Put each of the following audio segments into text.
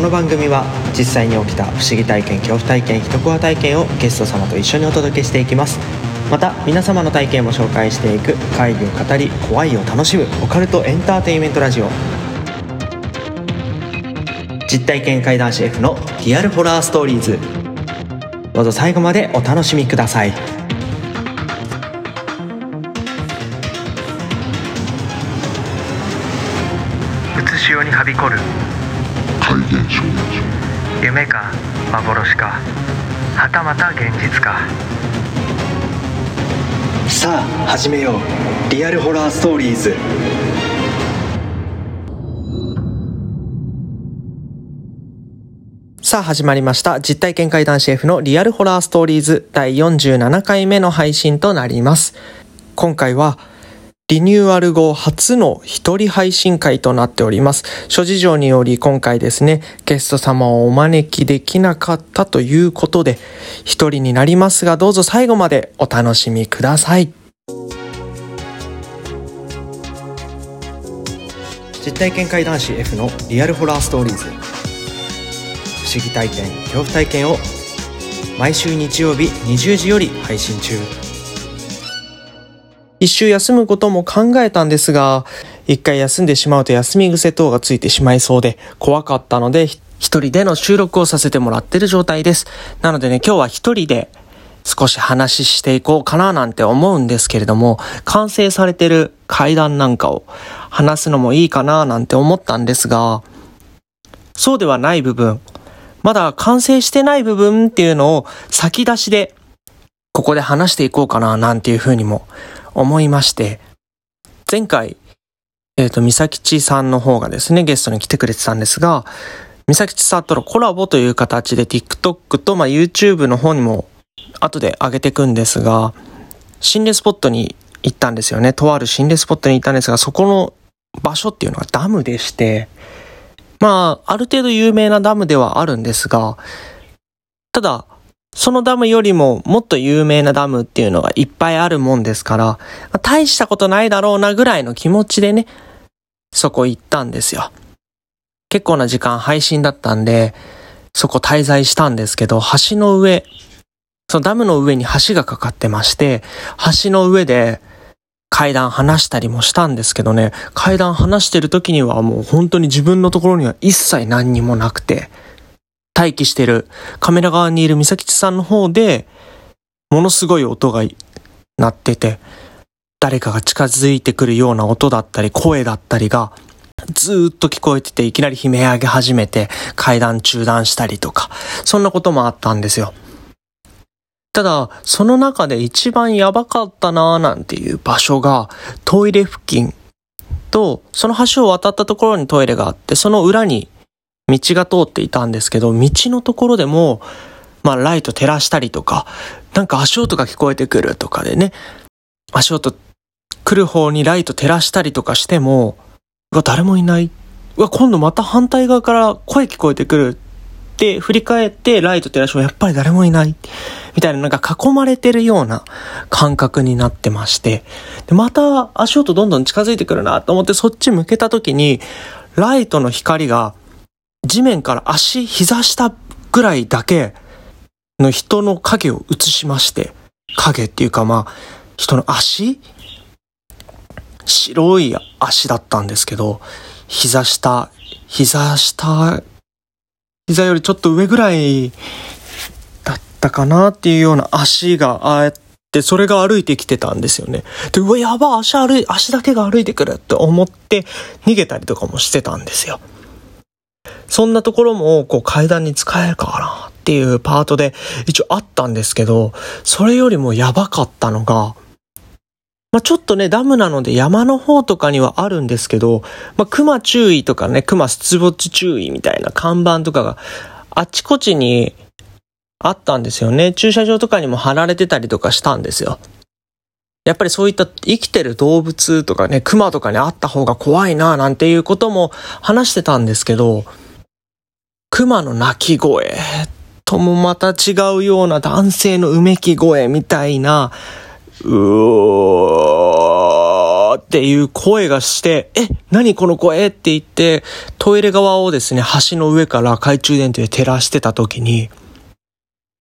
この番組は実際に起きた不思議体験恐怖体験人コア体験をゲスト様と一緒にお届けしていきます。また皆様の体験も紹介していく会議を語り怖いを楽しむオカルトエンターテインメントラジオ。実体験怪談師 F のリアルホラーストーリーズ。どうぞ最後までお楽しみください。うつしおにはびこる。夢か幻かはたまた現実か。さあ始めよう。リアルホラーストーリーズ。さあ始まりました。実体験怪談シェフのリアルホラーストーリーズ第47回目の配信となります。今回はリニューアル後初の一人配信会となっております。諸事情により今回ですね、ゲスト様をお招きできなかったということで、一人になりますがどうぞ最後までお楽しみください。実体験怪談師 F のリアルホラーストーリーズ。不思議体験、恐怖体験を毎週日曜日20時より配信中。一周休むことも考えたんですが、一回休んでしまうと休み癖等がついてしまいそうで怖かったので、一人での収録をさせてもらってる状態です。なのでね、今日は一人で少し話していこうかななんて思うんですけれども、完成されてる階段なんかを話すのもいいかななんて思ったんですが、そうではない部分、まだ完成してない部分っていうのを先出しでここで話していこうかななんていうふうにも思いまして、前回、えっ、ー、と、三崎地さんの方がですね、ゲストに来てくれてたんですが、三崎地さんとのコラボという形で TikTok と、まあ、YouTube の方にも後で上げていくんですが、心霊スポットに行ったんですよね。とある心霊スポットに行ったんですが、そこの場所っていうのがダムでして、まあ、ある程度有名なダムではあるんですが、ただ、そのダムよりももっと有名なダムっていうのがいっぱいあるもんですから、大したことないだろうなぐらいの気持ちでね、そこ行ったんですよ。結構な時間配信だったんで、そこ滞在したんですけど、橋の上、そのダムの上に橋がかかってまして、橋の上で階段離したりもしたんですけどね、階段離してる時にはもう本当に自分のところには一切何にもなくて、待機してるカメラ側にいる美咲さんの方で、ものすごい音が鳴ってて、誰かが近づいてくるような音だったり、声だったりが、ずっと聞こえてて、いきなり悲鳴上げ始めて、階段中断したりとか、そんなこともあったんですよ。ただ、その中で一番やばかったなーなんていう場所が、トイレ付近と、その橋を渡ったところにトイレがあって、その裏に道が通っていたんですけど、道のところでも、まあライト照らしたりとか、なんか足音が聞こえてくるとかでね、足音来る方にライト照らしたりとかしても、うわ、誰もいない。うわ、今度また反対側から声聞こえてくるって振り返ってライト照らしてもやっぱり誰もいない。みたいななんか囲まれてるような感覚になってまして。で、また足音どんどん近づいてくるなと思ってそっち向けた時に、ライトの光が地面から足、膝下ぐらいだけの人の影を映しまして、影っていうかまあ、人の足？白い足だったんですけど、膝下、膝下、膝よりちょっと上ぐらいだったかなっていうような足があってそれが歩いてきてたんですよね。で、うわ、やば、足歩い、足だけが歩いてくるって思って逃げたりとかもしてたんですよ。そんなところもこう階段に使えるかなっていうパートで一応あったんですけど、それよりもやばかったのが、まあ、ちょっとね、ダムなので山の方とかにはあるんですけど、まあ、熊注意とかね、熊出没注意みたいな看板とかがあちこちにあったんですよね。駐車場とかにも貼られてたりとかしたんですよ。やっぱりそういった生きてる動物とかね、熊とかにあった方が怖いななんていうことも話してたんですけど、熊の鳴き声ともまた違うような男性のうめき声みたいな、うおわーっていう声がして、え、何この声って言って、トイレ側をですね、橋の上から懐中電灯で照らしてた時に、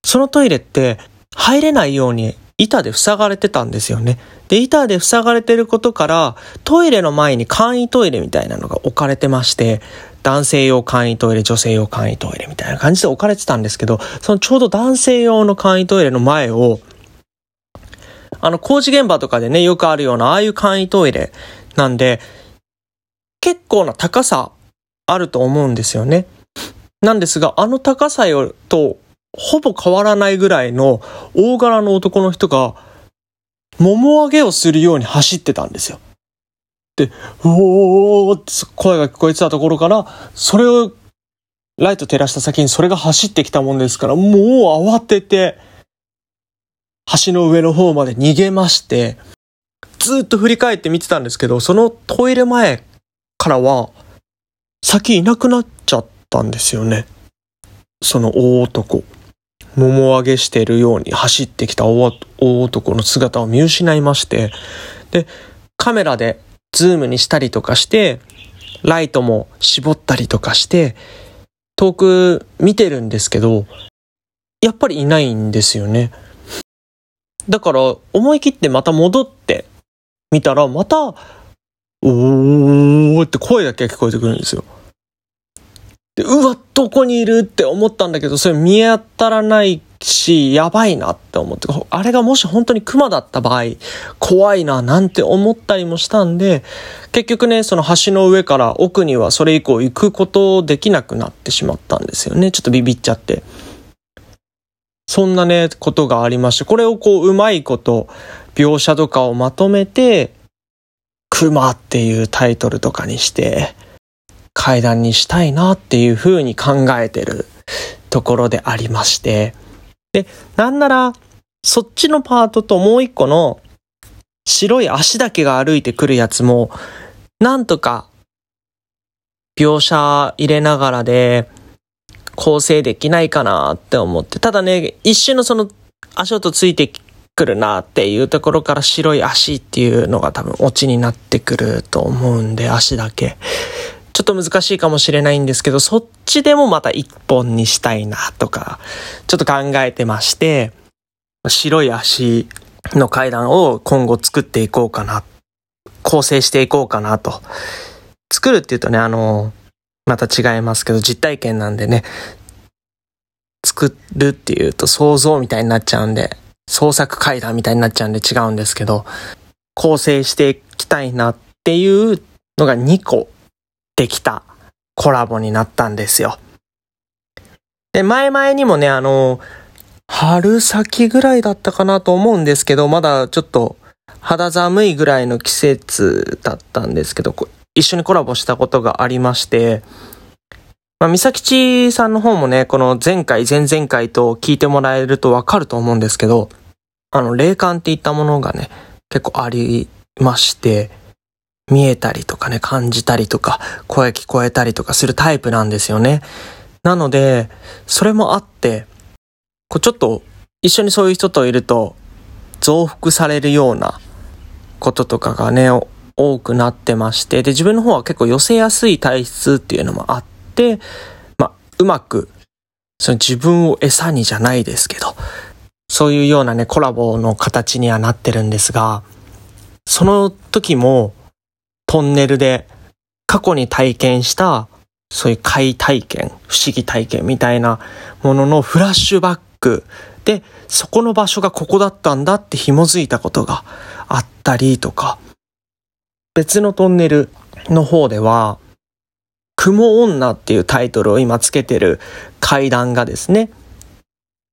そのトイレって入れないように板で塞がれてたんですよね。で、板で塞がれてることから、トイレの前に簡易トイレみたいなのが置かれてまして、男性用簡易トイレ、女性用簡易トイレみたいな感じで置かれてたんですけど、そのちょうど男性用の簡易トイレの前を、あの工事現場とかでね、よくあるような、ああいう簡易トイレなんで、結構な高さあると思うんですよね。なんですが、あの高さよとほぼ変わらないぐらいの大柄の男の人が、もも上げをするように走ってたんですよ。で、うおーって声が聞こえてたところから、それをライト照らした先にそれが走ってきたもんですから、もう慌てて、橋の上の方まで逃げまして、ずっと振り返って見てたんですけど、そのトイレ前からは、先いなくなっちゃったんですよね。その大男。もも上げしているように走ってきた大男の姿を見失いまして、で、カメラでズームにしたりとかして、ライトも絞ったりとかして、遠く見てるんですけど、やっぱりいないんですよね。だから思い切ってまた戻って見たらまた、おーって声だけが聞こえてくるんですよ。で、うわ、どこにいるって思ったんだけど、それ見当たらないし、やばいなって思って、あれがもし本当に熊だった場合、怖いななんて思ったりもしたんで、結局ね、その橋の上から奥にはそれ以降行くことできなくなってしまったんですよね。ちょっとビビっちゃって。そんなね、ことがありまして、これをこう、うまいこと、描写とかをまとめて、熊っていうタイトルとかにして、階段にしたいなっていうふうに考えてるところでありまして。で、なんなら、そっちのパートともう一個の白い足だけが歩いてくるやつも、なんとか描写入れながらで構成できないかなって思って。ただね、一瞬のその足音ついてくるなっていうところから白い足っていうのが多分オチになってくると思うんで、足だけ。ちょっと難しいかもしれないんですけど、そっちでもまた一本にしたいなとか、ちょっと考えてまして、白い足の階段を今後作っていこうかな、構成していこうかなと。作るっていうとね、あの、また違いますけど、実体験なんでね、作るっていうと想像みたいになっちゃうんで、創作階段みたいになっちゃうんで違うんですけど、構成していきたいなっていうのが2個できたコラボになったんですよ。で、前々にもね、あの、春先ぐらいだったかなと思うんですけど、まだちょっと肌寒いぐらいの季節だったんですけど、一緒にコラボしたことがありまして、まあ、三崎地さんの方もね、この前回、前々回と聞いてもらえるとわかると思うんですけど、あの、霊感っていったものがね、結構ありまして、見えたりとかね、感じたりとか、声聞こえたりとかするタイプなんですよね。なので、それもあって、こうちょっと一緒にそういう人といると増幅されるようなこととかがね、多くなってまして、で、自分の方は結構寄せやすい体質っていうのもあって、まあ、うまく、その自分を餌にじゃないですけど、そういうようなね、コラボの形にはなってるんですが、その時も、トンネルで過去に体験した、そういう怪体験、不思議体験みたいなもののフラッシュバックで、そこの場所がここだったんだって紐づいたことがあったりとか、別のトンネルの方では、雲女っていうタイトルを今つけてる階段がですね、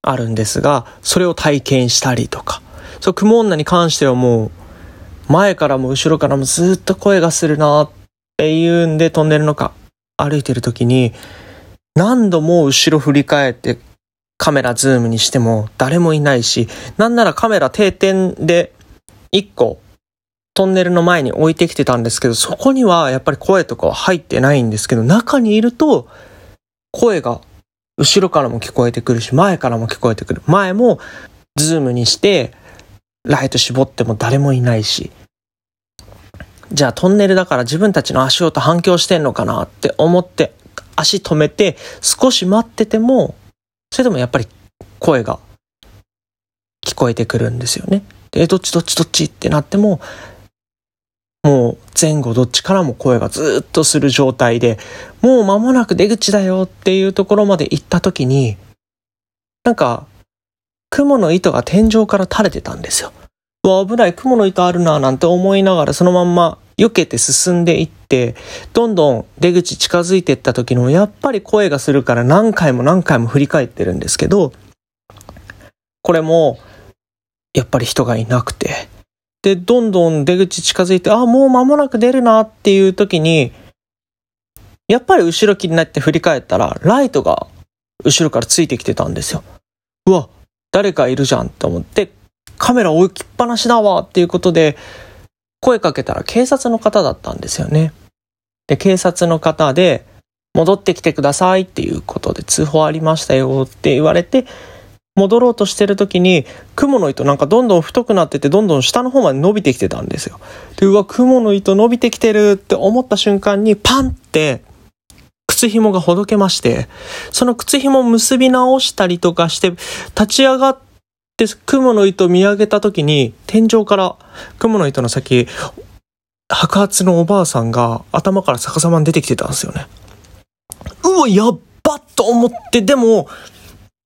あるんですが、それを体験したりとか、そう、雲女に関してはもう、前からも後ろからもずっと声がするなっていうんで、トンネルのか歩いてる時に、何度も後ろ振り返ってカメラズームにしても誰もいないし、なんならカメラ定点で1個トンネルの前に置いてきてたんですけど、そこにはやっぱり声とかは入ってないんですけど、中にいると声が後ろからも聞こえてくるし、前からも聞こえてくる。前もズームにしてライト絞っても誰もいないし。じゃあトンネルだから自分たちの足音反響してんのかなって思って足止めて少し待ってても、それでもやっぱり声が聞こえてくるんですよね。で、どっちどっちどっちってなっても、もう前後どっちからも声がずっとする状態で、もう間もなく出口だよっていうところまで行った時に、なんか、雲の糸が天井から垂れてたんですよ。うわ、危ない、雲の糸あるな、なんて思いながらそのまんま避けて進んでいって、どんどん出口近づいていった時のやっぱり声がするから何回も何回も振り返ってるんですけど、これも、やっぱり人がいなくて、で、どんどん出口近づいて、あ、もう間もなく出るなっていう時に、やっぱり後ろ気になって振り返ったら、ライトが後ろからついてきてたんですよ。うわ、誰かいるじゃんって思って、カメラ置きっぱなしだわっていうことで、声かけたら警察の方だったんですよね。で、警察の方で、戻ってきてくださいっていうことで通報ありましたよって言われて、戻ろうとしてる時に、雲の糸なんかどんどん太くなってて、どんどん下の方まで伸びてきてたんですよ。で、うわ、雲の糸伸びてきてるって思った瞬間に、パンって、靴紐がほどけまして、その靴紐を結び直したりとかして、立ち上がって、雲の糸を見上げた時に、天井から雲の糸の先、白髪のおばあさんが頭から逆さまに出てきてたんですよね。うわ、やっばと思って、でも、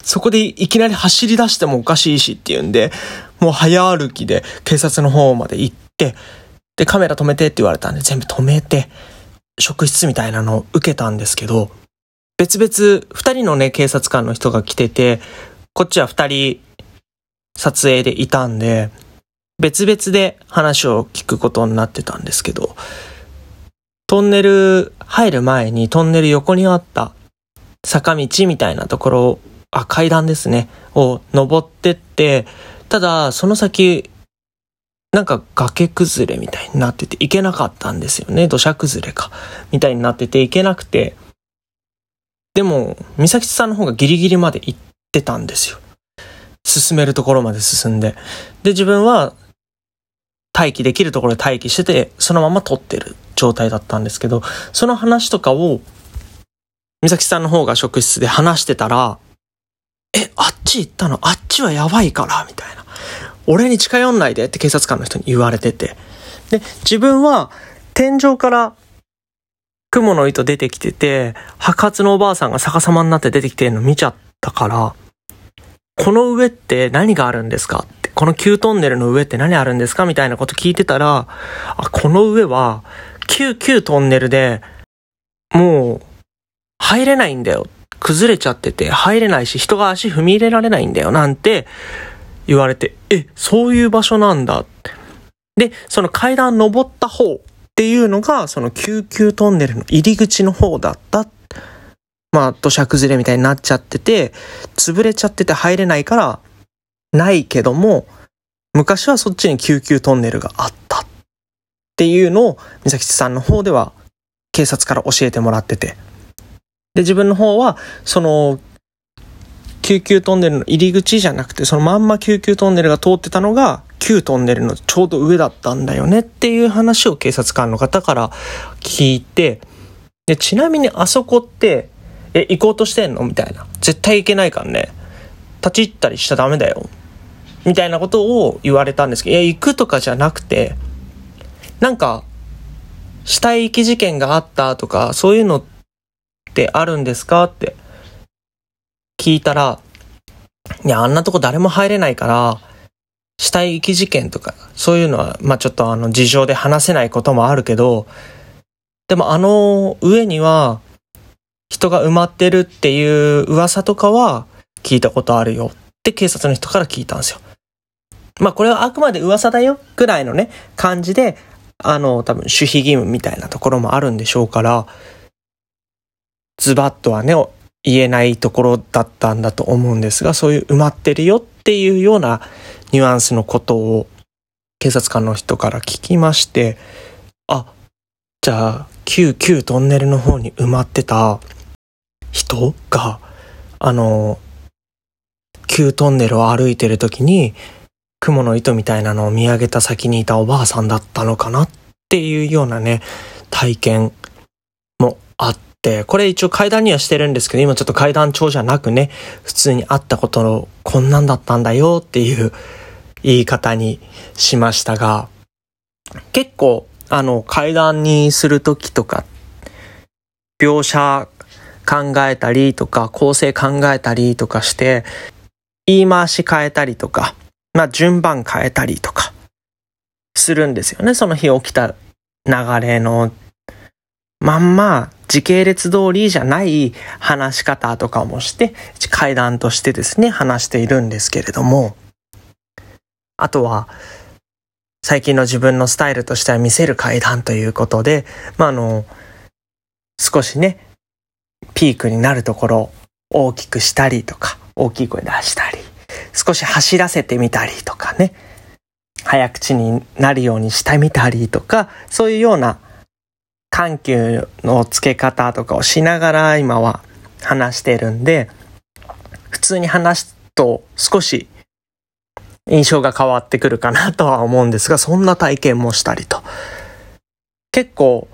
そこでいきなり走り出してもおかしいしっていうんで、もう早歩きで警察の方まで行って、で、カメラ止めてって言われたんで全部止めて、職質みたいなのを受けたんですけど、別々、二人のね、警察官の人が来てて、こっちは二人撮影でいたんで、別々で話を聞くことになってたんですけど、トンネル入る前にトンネル横にあった坂道みたいなところあ、階段ですね、を登ってって、ただ、その先、なんか崖崩れみたいになってて行けなかったんですよね。土砂崩れか。みたいになってて行けなくて。でも、美咲さんの方がギリギリまで行ってたんですよ。進めるところまで進んで。で、自分は待機できるところで待機してて、そのまま撮ってる状態だったんですけど、その話とかを、美咲さんの方が職質で話してたら、え、あっち行ったの？あっちはやばいから、みたいな。俺に近寄んないでって警察官の人に言われてて。で、自分は天井から雲の糸出てきてて、白髪のおばあさんが逆さまになって出てきてるの見ちゃったから、この上って何があるんですかって、この旧トンネルの上って何あるんですかみたいなこと聞いてたら、あ、この上は、旧旧トンネルで、もう、入れないんだよ崩れちゃってて入れないし人が足踏み入れられないんだよなんて言われて、え、そういう場所なんだって。で、その階段登った方っていうのが、その救急トンネルの入り口の方だった。まあ、土砂崩れみたいになっちゃってて、潰れちゃってて入れないから、ないけども、昔はそっちに救急トンネルがあったっていうのを、美咲さんの方では警察から教えてもらってて。で、自分の方は、その、救急トンネルの入り口じゃなくて、そのまんま救急トンネルが通ってたのが、旧トンネルのちょうど上だったんだよねっていう話を警察官の方から聞いて、で、ちなみにあそこって、え、行こうとしてんのみたいな。絶対行けないからね。立ち入ったりしちゃダメだよ。みたいなことを言われたんですけど、いや、行くとかじゃなくて、なんか、死体遺棄事件があったとか、そういうのってあるんですかって聞いたら、いや、あんなとこ誰も入れないから、死体遺棄事件とか、そういうのは、まあちょっとあの事情で話せないこともあるけど、でもあの上には人が埋まってるっていう噂とかは聞いたことあるよって警察の人から聞いたんですよ。まあこれはあくまで噂だよぐらいのね、感じで、あの多分守秘義務みたいなところもあるんでしょうから、ズバッとはね、言えないところだったんだと思うんですが、そういう埋まってるよっていうようなニュアンスのことを警察官の人から聞きまして、あ、じゃあ、旧旧トンネルの方に埋まってた人が、あの、旧トンネルを歩いてる時に、雲の糸みたいなのを見上げた先にいたおばあさんだったのかなっていうようなね、体験もあって、これ一応階段にはしてるんですけど、今ちょっと階段調じゃなくね、普通にあったことのこんなんだったんだよっていう言い方にしましたが、結構、あの、階段にするときとか、描写考えたりとか、構成考えたりとかして、言い回し変えたりとか、まあ順番変えたりとか、するんですよね。その日起きた流れのまんま時系列通りじゃない話し方とかもして、階段としてですね、話しているんですけれども、あとは、最近の自分のスタイルとしては見せる階段ということで、まあ、あの、少しね、ピークになるところを大きくしたりとか、大きい声出したり、少し走らせてみたりとかね、早口になるようにしてみたりとか、そういうような緩急のつけ方とかをしながら今は話してるんで、普通に話すと少し印象が変わってくるかなとは思うんですが、そんな体験もしたりと。結構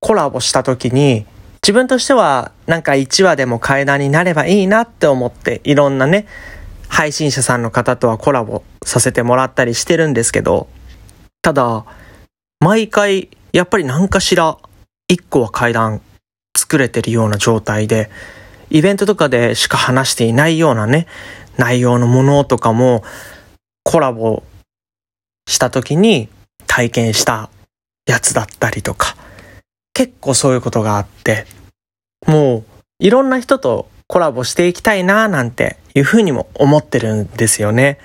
コラボした時に自分としてはなんか1話でも階段になればいいなって思っていろんなね、配信者さんの方とはコラボさせてもらったりしてるんですけど、ただ、毎回やっぱり何かしら一個は階段作れてるような状態で、イベントとかでしか話していないようなね、内容のものとかもコラボした時に体験したやつだったりとか、結構そういうことがあって、もういろんな人とコラボしていきたいななんていうふうにも思ってるんですよね。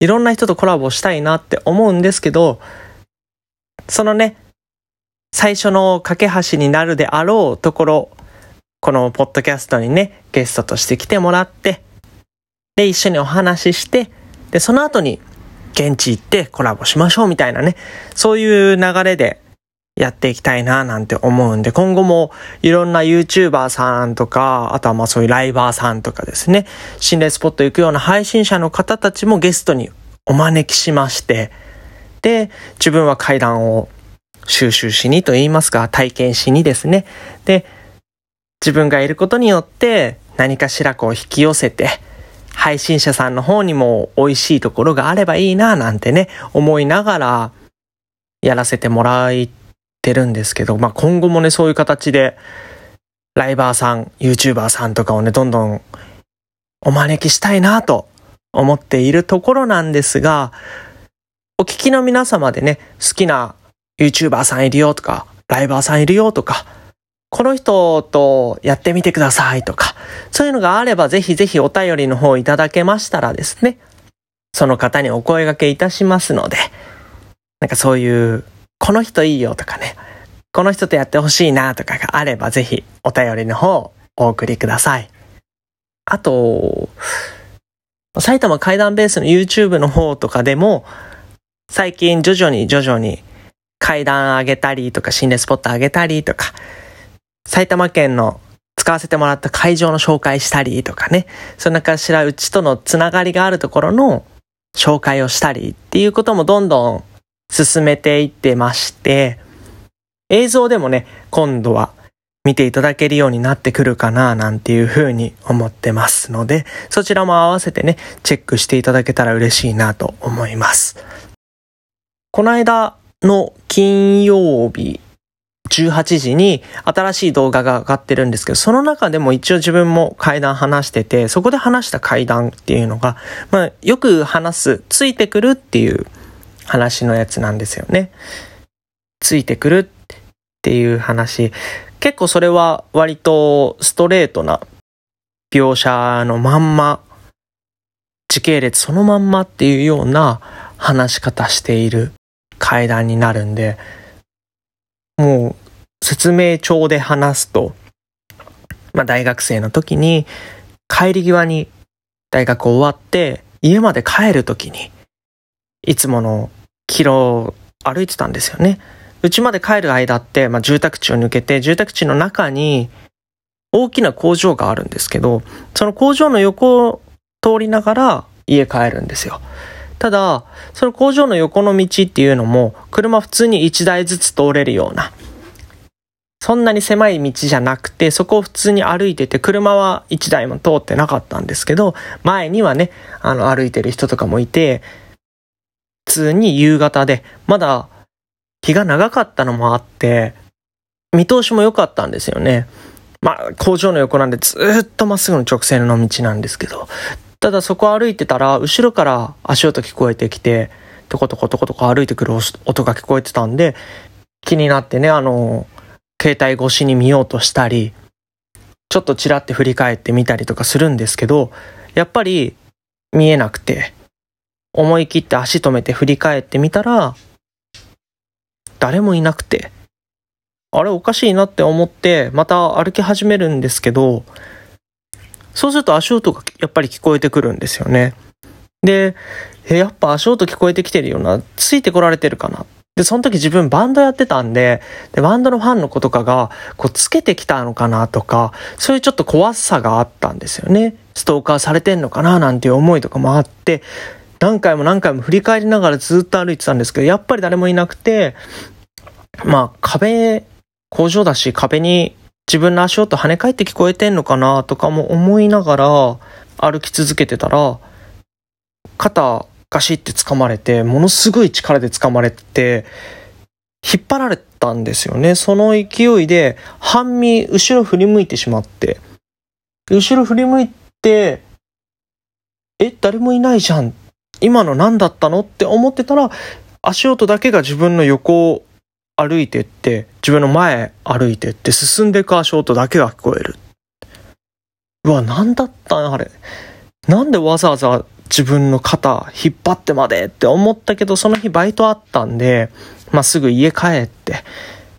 いろんな人とコラボしたいなって思うんですけど、そのね、最初の架け橋になるであろうところ、このポッドキャストにね、ゲストとして来てもらって、で、一緒にお話しして、で、その後に現地行ってコラボしましょうみたいなね、そういう流れでやっていきたいななんて思うんで、今後もいろんな YouTuber さんとか、あとはまあそういうライバーさんとかですね、心霊スポット行くような配信者の方たちもゲストにお招きしまして、で、自分は階段を収集しにと言いますか、体験しにですね。で、自分がいることによって何かしらこう引き寄せて、配信者さんの方にも美味しいところがあればいいななんてね、思いながらやらせてもらってるんですけど、まあ今後もね、そういう形で、ライバーさん、YouTuber さんとかをね、どんどんお招きしたいなと思っているところなんですが、お聞きの皆様でね、好きな YouTuber さんいるよとか、ライバーさんいるよとか、この人とやってみてくださいとか、そういうのがあればぜひぜひお便りの方いただけましたらですね、その方にお声掛けいたしますので、なんかそういう、この人いいよとかね、この人とやってほしいなとかがあればぜひお便りの方お送りください。あと、埼玉階段ベースの YouTube の方とかでも、最近徐々に徐々に階段上げたりとか心霊スポット上げたりとか、埼玉県の使わせてもらった会場の紹介したりとかね、そんなかしらうちとのつながりがあるところの紹介をしたりっていうこともどんどん進めていってまして、映像でもね、今度は見ていただけるようになってくるかななんていうふうに思ってますので、そちらも合わせてね、チェックしていただけたら嬉しいなと思います。この間の金曜日18時に新しい動画が上がってるんですけど、その中でも一応自分も階段話してて、そこで話した階段っていうのが、まあよく話す、ついてくるっていう話のやつなんですよね。ついてくるっていう話。結構それは割とストレートな描写のまんま、時系列そのまんまっていうような話し方している階段になるんで、もう説明帳で話すと、まあ大学生の時に帰り際に大学終わって家まで帰る時にいつものキロ歩いてたんですよね。うちまで帰る間って、まあ、住宅地を抜けて住宅地の中に大きな工場があるんですけど、その工場の横を通りながら家帰るんですよ。ただ、その工場の横の道っていうのも、車普通に1台ずつ通れるような、そんなに狭い道じゃなくて、そこを普通に歩いてて、車は1台も通ってなかったんですけど、前にはね、あの、歩いてる人とかもいて、普通に夕方で、まだ日が長かったのもあって、見通しも良かったんですよね。まあ、工場の横なんでずっとまっすぐの直線の道なんですけど、ただそこ歩いてたら、後ろから足音聞こえてきて、トコトコトコトコ歩いてくる音が聞こえてたんで、気になってね、あの、携帯越しに見ようとしたり、ちょっとちらって振り返ってみたりとかするんですけど、やっぱり見えなくて、思い切って足止めて振り返ってみたら、誰もいなくて、あれおかしいなって思って、また歩き始めるんですけど、そうすると足音がやっぱり聞こえてくるんですよね。で、やっぱ足音聞こえてきてるよな、ついてこられてるかな。で、その時自分バンドやってたんで、で、バンドのファンの子とかが、こう、つけてきたのかなとか、そういうちょっと怖さがあったんですよね。ストーカーされてんのかななんていう思いとかもあって、何回も何回も振り返りながらずっと歩いてたんですけど、やっぱり誰もいなくて、まあ、壁、工場だし壁に自分の足音跳ね返って聞こえてんのかな？とかも思いながら歩き続けてたら、肩ガシって掴まれて、ものすごい力で掴まれて、引っ張られたんですよね。その勢いで、半身、後ろ振り向いてしまって、後ろ振り向いて、え、誰もいないじゃん。今の何だったの？って思ってたら、足音だけが自分の横歩いてって、自分の前歩いてって進んでいく足音だけが聞こえる。うわ、何だったん？あれ。なんでわざわざ自分の肩引っ張ってまでって思ったけど、その日バイトあったんで、まあ、すぐ家帰って、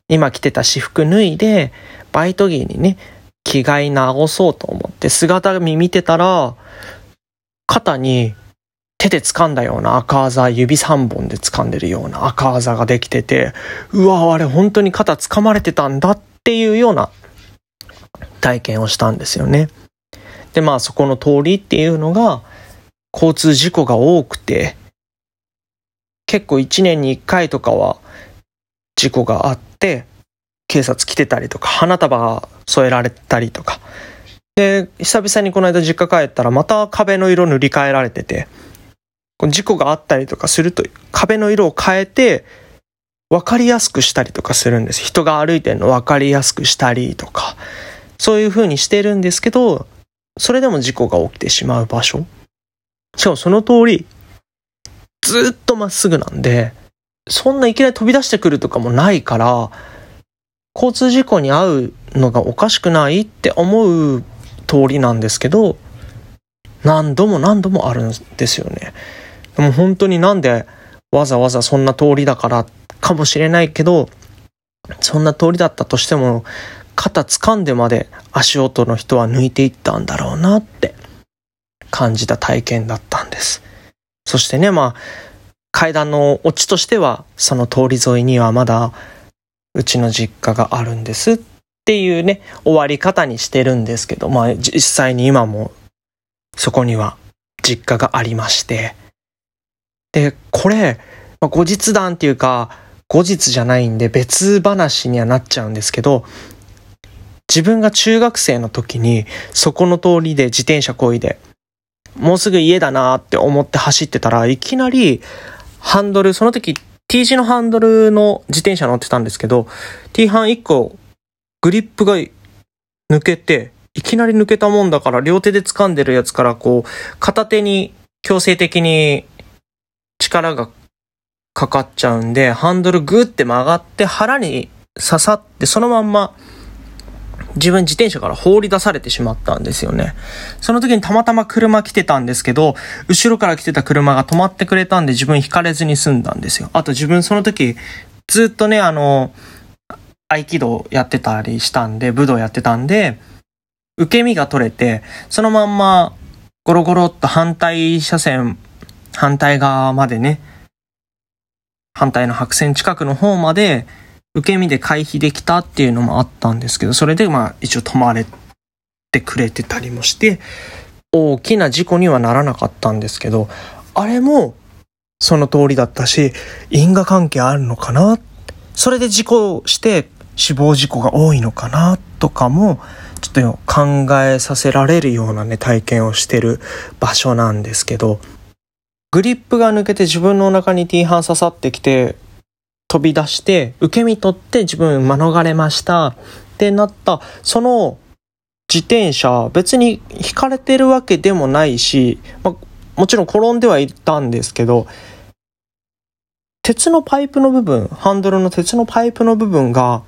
今着てた私服脱いで、バイト着にね、着替え直そうと思って姿見見てたら、肩に手で掴んだような赤あざ、指3本で掴んでるような赤あざができてて、うわ、あれ本当に肩掴まれてたんだっていうような体験をしたんですよね。で、まあそこの通りっていうのが交通事故が多くて、結構1年に1回とかは事故があって、警察来てたりとか、花束が添えられたりとか。で、久々にこの間実家帰ったらまた壁の色塗り替えられてて、事故があったりとかすると壁の色を変えて分かりやすくしたりとかするんです。人が歩いてるの分かりやすくしたりとか、そういう風にしてるんですけど、それでも事故が起きてしまう場所。しかもその通り、ずっとまっすぐなんで、そんないきなり飛び出してくるとかもないから、交通事故に遭うのがおかしくないって思う通りなんですけど、何度も何度もあるんですよね。でも本当になんでわざわざそんな通りだからかもしれないけど、そんな通りだったとしても、肩掴んでまで足音の人は抜いていったんだろうなって感じた体験だったんです。そしてね、まあ、階段のオチとしては、その通り沿いにはまだ、うちの実家があるんですっていうね、終わり方にしてるんですけど、まあ実際に今もそこには実家がありまして、で、これ、まあ、後日談っていうか、後日じゃないんで別話にはなっちゃうんですけど、自分が中学生の時にそこの通りで自転車こいで、もうすぐ家だなって思って走ってたらいきなりハンドル、その時 T 字のハンドルの自転車乗ってたんですけど、T ハン1個グリップが抜けて、いきなり抜けたもんだから両手で掴んでるやつからこう片手に強制的に力がかかっちゃうんで、ハンドルグーって曲がって腹に刺さってそのまんま自分自転車から放り出されてしまったんですよね。その時にたまたま車来てたんですけど、後ろから来てた車が止まってくれたんで自分引かれずに済んだんですよ。あと自分その時ずっとね、あの、合気道やってたりしたんで、武道やってたんで、受け身が取れて、そのまんまゴロゴロっと反対車線、反対側までね、反対の白線近くの方まで受け身で回避できたっていうのもあったんですけど、それでまあ一応止まれてくれてたりもして、大きな事故にはならなかったんですけど、あれもその通りだったし、因果関係あるのかな？それで事故して死亡事故が多いのかなとかも、ちょっと考えさせられるようなね、体験をしてる場所なんですけど、グリップが抜けて自分のお腹に T ハン刺さってきて、飛び出して、受け身取って自分免れました。ってなった、その自転車、別に引かれてるわけでもないし、まあ、もちろん転んではいたんですけど、鉄のパイプの部分、ハンドルの鉄のパイプの部分が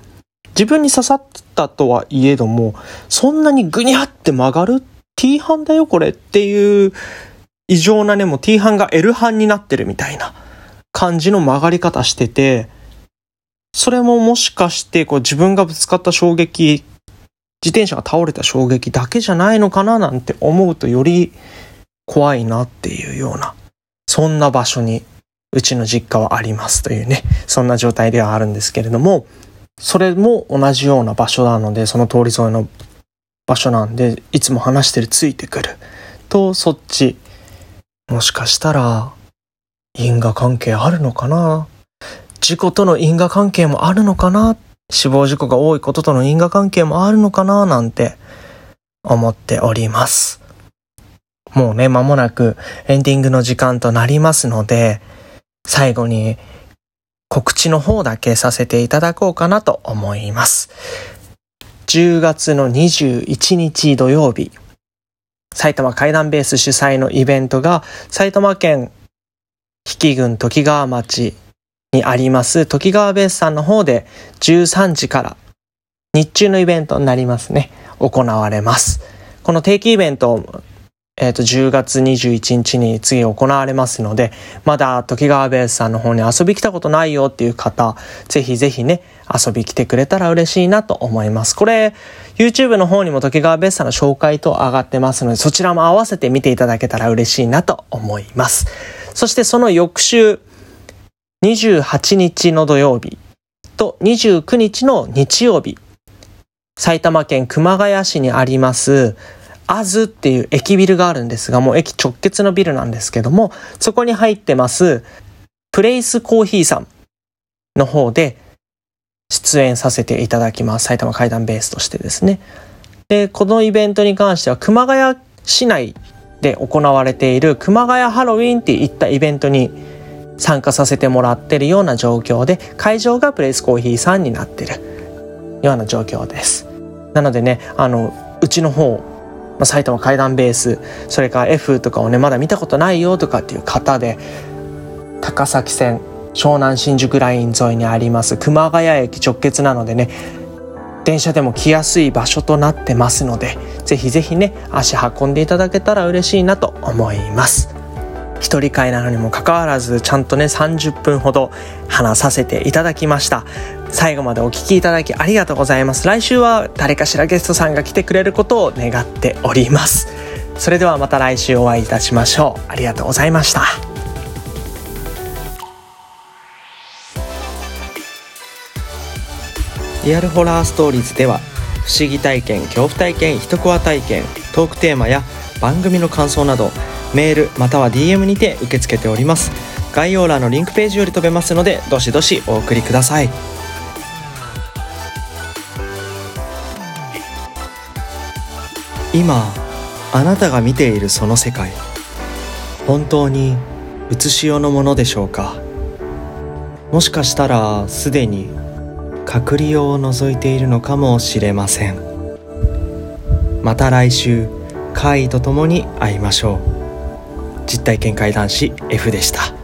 自分に刺さったとはいえども、そんなにグニャって曲がる ?T 班だよこれっていう異常なね、もう T 班が L 班になってるみたいな感じの曲がり方してて、それももしかしてこう自分がぶつかった衝撃自転車が倒れた衝撃だけじゃないのかななんて思うとより怖いなっていうような、そんな場所にうちの実家はありますというね、そんな状態ではあるんですけれども、それも同じような場所なので、その通り沿いの場所なんで、いつも話してるついてくる。と、そっち、もしかしたら、因果関係あるのかな？事故との因果関係もあるのかな？死亡事故が多いこととの因果関係もあるのかな？なんて思っております。もうね、間もなくエンディングの時間となりますので、最後に告知の方だけさせていただこうかなと思います。10月の21日土曜日、埼玉階段ベース主催のイベントが埼玉県比企郡時川町にあります時川ベースさんの方で13時から日中のイベントになりますね。行われます。この定期イベント、えっ、ー、と、10月21日に次行われますので、まだ時川ベースさんの方に遊び来たことないよっていう方、ぜひぜひね、遊び来てくれたら嬉しいなと思います。これ、YouTube の方にも時川ベースさんの紹介と上がってますので、そちらも合わせて見ていただけたら嬉しいなと思います。そしてその翌週、28日の土曜日と29日の日曜日、埼玉県熊谷市にあります、アズっていう駅ビルがあるんですが、もう駅直結のビルなんですけども、そこに入ってます、プレイスコーヒーさんの方で出演させていただきます。埼玉階段ベースとしてですね。で、このイベントに関しては熊谷市内で行われている熊谷ハロウィンっていったイベントに参加させてもらってるような状況で、会場がプレイスコーヒーさんになってるような状況です。なのでね、あの、うちの方、まあ、埼玉階段ベース、それから F とかをね、まだ見たことないよとかっていう方で、高崎線、湘南新宿ライン沿いにあります熊谷駅直結なのでね、電車でも来やすい場所となってますので、ぜひぜひね、足運んでいただけたら嬉しいなと思います。一人会なのにもかかわらずちゃんとね30分ほど話させていただきました。最後までお聴きいただきありがとうございます。来週は誰かしらゲストさんが来てくれることを願っております。それではまた来週お会いいたしましょう。ありがとうございました。リアルホラーストーリーズでは不思議体験恐怖体験一コア体験トークテーマや番組の感想などメールまたは DM にて受け付けております。概要欄のリンクページより飛べますのでどしどしお送りください。今あなたが見ているその世界本当に写しよのものでしょうか？もしかしたらすでに隔離用を除いているのかもしれません。また来週会議とともに会いましょう。実体験会男子 F でした。